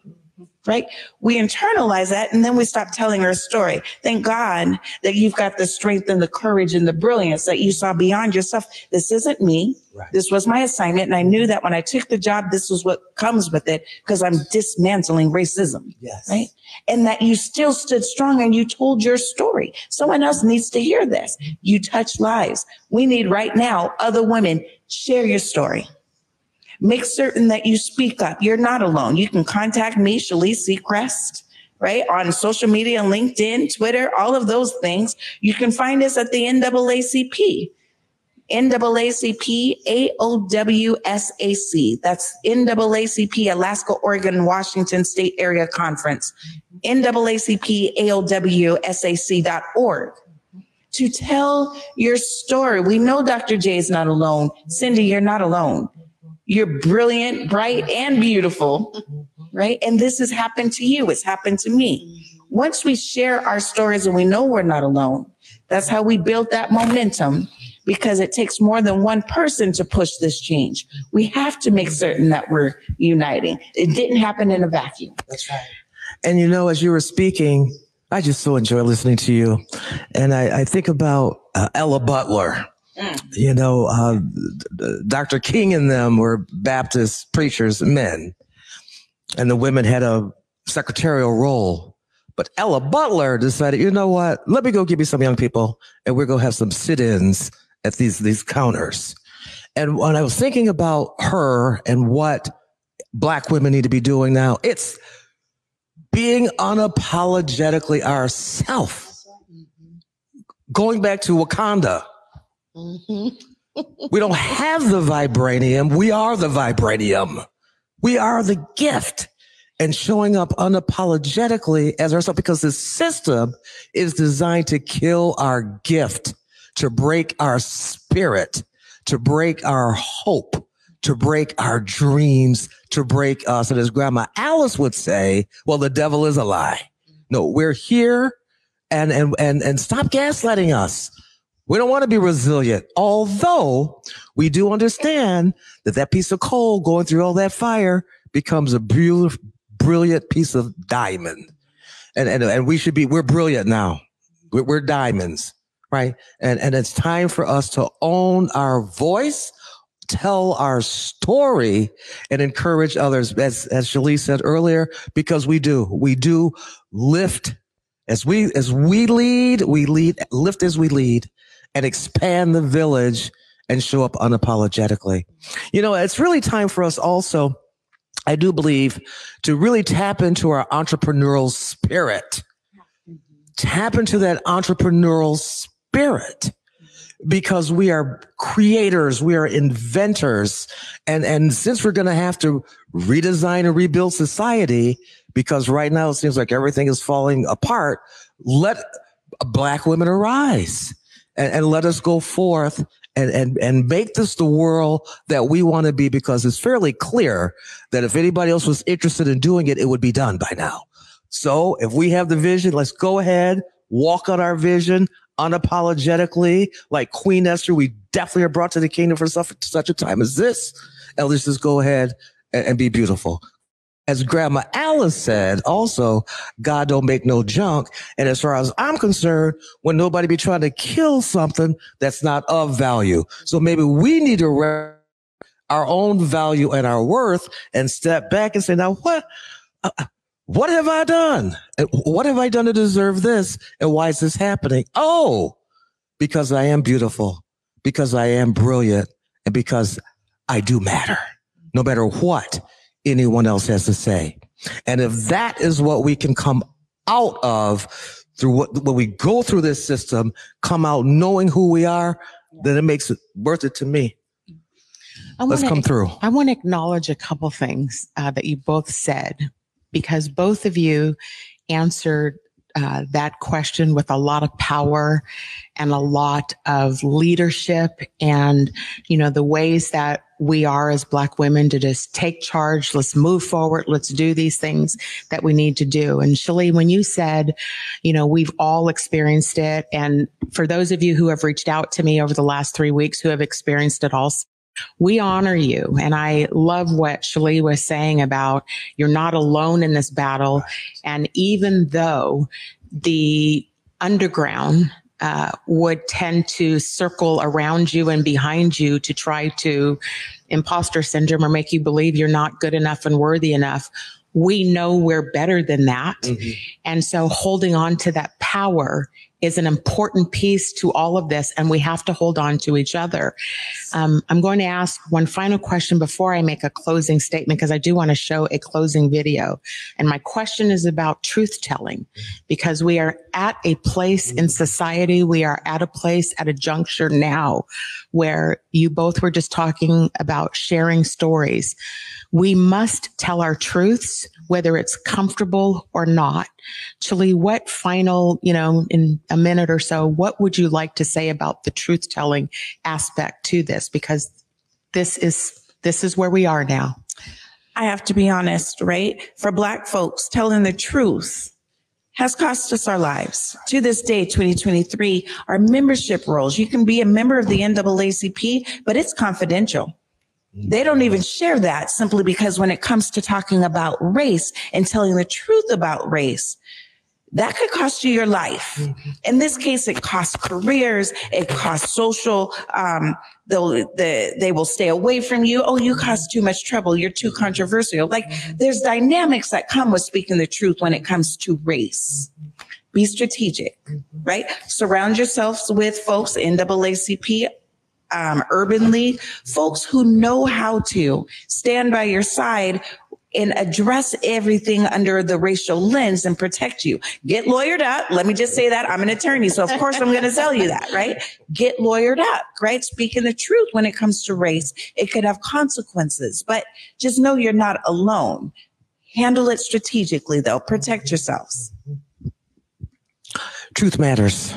Right? We internalize that and then we stop telling our story. Thank God that you've got the strength and the courage and the brilliance that you saw beyond yourself. This isn't me. This was my assignment. And I knew that when I took the job, this was what comes with it because I'm dismantling racism. Yes. Right. And that you still stood strong and you told your story. Someone else needs to hear this. You touch lives. We need right now other women share your story. Make certain that you speak up. You're not alone. You can contact me, Sheley Secrest, right? On social media, LinkedIn, Twitter, all of those things. You can find us at the NAACP. NAACP AOWSAC. That's NAACP Alaska, Oregon, Washington State Area Conference. NAACP AOWSAC.org to tell your story. We know Dr. J is not alone. Cindi, you're not alone. You're brilliant, bright, and beautiful, right? And this has happened to you. It's happened to me. Once we share our stories and we know we're not alone, that's how we build that momentum because it takes more than one person to push this change. We have to make certain that we're uniting. It didn't happen in a vacuum. That's right. And you know, as you were speaking, I just so enjoy listening to you. And I, I think about uh, Ella Butler. Mm. You know, uh, Dr. King and them were Baptist preachers, men, and the women had a secretarial role. But Ella Butler decided, you know what? Let me go give me some young people, and we're gonna have some sit-ins at these these counters. And when I was thinking about her and what black women need to be doing now, it's being unapologetically ourself. Going back to Wakanda, mm-hmm. we don't have the vibranium. We are the vibranium. We are the gift and showing up unapologetically as ourselves because the system is designed to kill our gift, to break our spirit, to break our hope, to break our dreams, to break us. And as Grandma Alice would say, well, the devil is a lie. No, we're here and, and, and, and stop gaslighting us. We don't want to be resilient, although we do understand that that piece of coal going through all that fire becomes a beautiful, brilliant piece of diamond. And, and, and we should be, we're brilliant now. We're, we're diamonds, right? And, and it's time for us to own our voice, tell our story and encourage others, as, as Sheley said earlier, because we do, we do lift as we, as we lead, we lead, lift as we lead and expand the village and show up unapologetically. You know, it's really time for us also, I do believe, to really tap into our entrepreneurial spirit. Tap into that entrepreneurial spirit because we are creators, we are inventors. And, and since we're going to have to redesign and rebuild society, because right now it seems like everything is falling apart, let black women arise and, and let us go forth and, and, and make this the world that we want to be because it's fairly clear that if anybody else was interested in doing it, it would be done by now. So if we have the vision, let's go ahead, walk on our vision, unapologetically, like Queen Esther, we definitely are brought to the kingdom for such a time as this. And let's just go ahead and, and be beautiful. As Grandma Alice said, also, God don't make no junk. And as far as I'm concerned, when nobody be trying to kill something that's not of value. So maybe we need to re- our own value and our worth and step back and say, now what? Uh, what have I done? What have I done to deserve this? And why is this happening? Oh, because I am beautiful, because I am brilliant, and because I do matter, no matter what anyone else has to say. And if that is what we can come out of through what, when we go through this system, come out knowing who we are, then it makes it worth it to me. I Let's wanna, come through. I want to acknowledge a couple things uh, that you both said because both of you answered uh, that question with a lot of power and a lot of leadership and you know the ways that we are as black women to just take charge let's move forward let's do these things that we need to do and Sheley when you said you know we've all experienced it and for those of you who have reached out to me over the last three weeks who have experienced it also we honor you. And I love what Sheley was saying about you're not alone in this battle. And even though the underground uh, would tend to circle around you and behind you to try to imposter syndrome or make you believe you're not good enough and worthy enough. We know we're better than that. Mm-hmm. And so holding on to that power is an important piece to all of this, and we have to hold on to each other. Um, I'm going to ask one final question before I make a closing statement because I do want to show a closing video. And my question is about truth telling because we are at a place in society, we are at a place at a juncture now where you both were just talking about sharing stories. We must tell our truths, whether it's comfortable or not. Sheley, what final, you know, in a minute or so, what would you like to say about the truth telling aspect to this? Because this is, this is where we are now. I have to be honest, right? For Black folks, telling the truth has cost us our lives. To this day, 2023, our membership rolls. You can be a member of the NAACP, but it's confidential. They don't even share that simply because when it comes to talking about race and telling the truth about race, that could cost you your life. Mm-hmm. In this case, it costs careers, it costs social, um, they'll, the, they will stay away from you. Oh, you cause too much trouble. You're too controversial. Like there's dynamics that come with speaking the truth when it comes to race. Be strategic, right? Surround yourselves with folks, in NAACP, um, Urban League, folks who know how to stand by your side and address everything under the racial lens and protect you. Get lawyered up. Let me just say that I'm an attorney. So of course I'm going to tell you that, right? Get lawyered up, right? Speaking the truth when it comes to race, it could have consequences, but just know you're not alone. Handle it strategically though. Protect yourselves. Truth matters.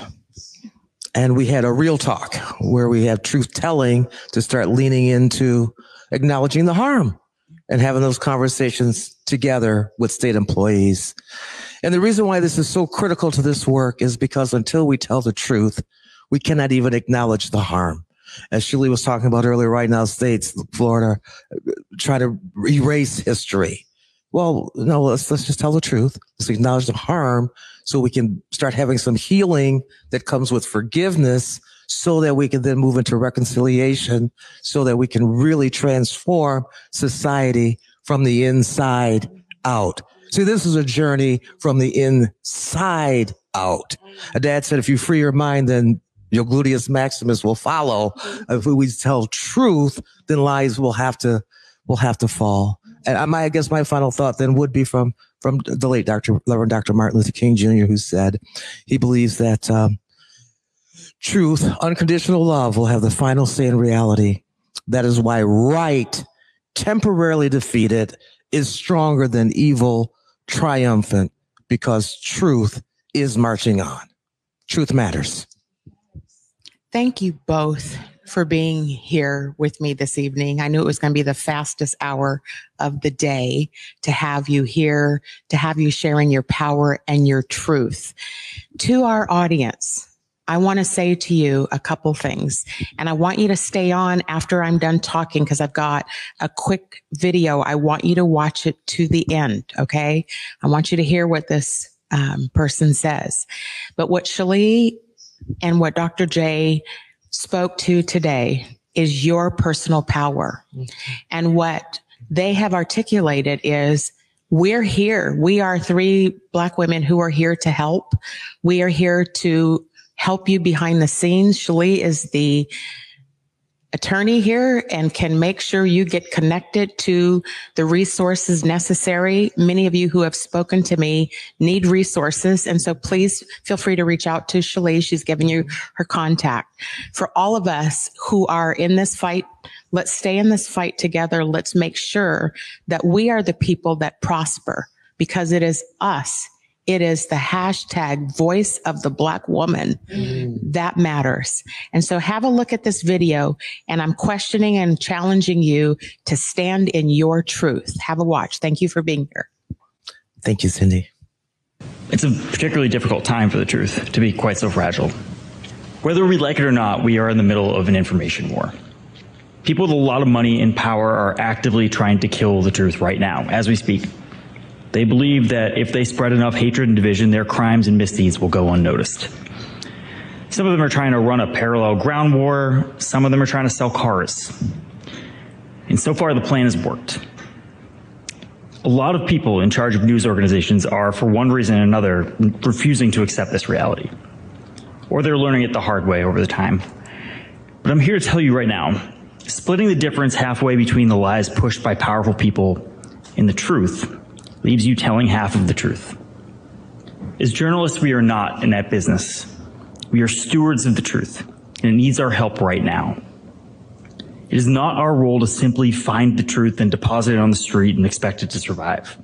And we had a real talk where we have truth telling to start leaning into acknowledging the harm and having those conversations together with state employees. And the reason why this is so critical to this work is because until we tell the truth, we cannot even acknowledge the harm. As Shirley was talking about earlier, right now, states, Florida, try to erase history. Well, no, let's, let's just tell the truth. Let's acknowledge the harm so we can start having some healing that comes with forgiveness so that we can then move into reconciliation so that we can really transform society from the inside out. See, this is a journey from the inside out. A dad said, if you free your mind, then your gluteus maximus will follow. If we tell truth, then lies will have to, will have to fall. And my, I guess my final thought then would be from, from the late Dr. Reverend Dr. Martin Luther King Jr., who said he believes that, um, truth, unconditional love will have the final say in reality. That is why right, temporarily defeated, is stronger than evil, triumphant, because truth is marching on. Truth matters. Thank you both for being here with me this evening. I knew it was going to be the fastest hour of the day to have you here, to have you sharing your power and your truth. To our audience, I want to say to you a couple things and I want you to stay on after I'm done talking because I've got a quick video. I want you to watch it to the end. Okay. I want you to hear what this um, person says. But what Sheley and what Dr. J spoke to today is your personal power. And what they have articulated is we're here. We are three black women who are here to help. We are here to help you behind the scenes. Sheley is the attorney here and can make sure you get connected to the resources necessary. Many of you who have spoken to me need resources. And so please feel free to reach out to Sheley. She's given you her contact. For all of us who are in this fight, let's stay in this fight together. Let's make sure that we are the people that prosper because it is us it is the hashtag voice of the black woman mm. that matters. And so have a look at this video and I'm questioning and challenging you to stand in your truth. Have a watch. Thank you for being here. Thank you, Cindi. It's a particularly difficult time for the truth to be quite so fragile. Whether we like it or not, we are in the middle of an information war. People with a lot of money and power are actively trying to kill the truth right now as we speak. They believe that if they spread enough hatred and division, their crimes and misdeeds will go unnoticed. Some of them are trying to run a parallel ground war. Some of them are trying to sell cars. And so far, the plan has worked. A lot of people in charge of news organizations are, for one reason or another, refusing to accept this reality. Or they're learning it the hard way over the time. But I'm here to tell you right now splitting the difference halfway between the lies pushed by powerful people and the truth leaves you telling half of the truth. As journalists, we are not in that business. We are stewards of the truth, and it needs our help right now. It is not our role to simply find the truth and deposit it on the street and expect it to survive.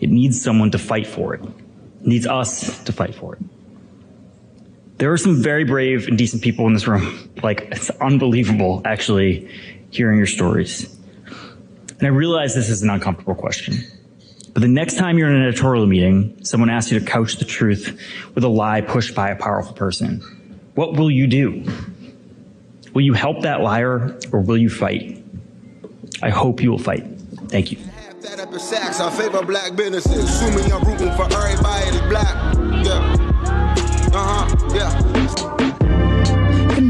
It needs someone to fight for it. It needs us to fight for it. There are some very brave and decent people in this room. Like, it's unbelievable, actually, hearing your stories. And I realize this is an uncomfortable question. But the next time you're in an editorial meeting, someone asks you to couch the truth with a lie pushed by a powerful person. What will you do? Will you help that liar or will you fight? I hope you will fight. Thank you. That up favor black businesses. Assuming I'm rooting for everybody that's black. Yeah. Uh huh. Yeah.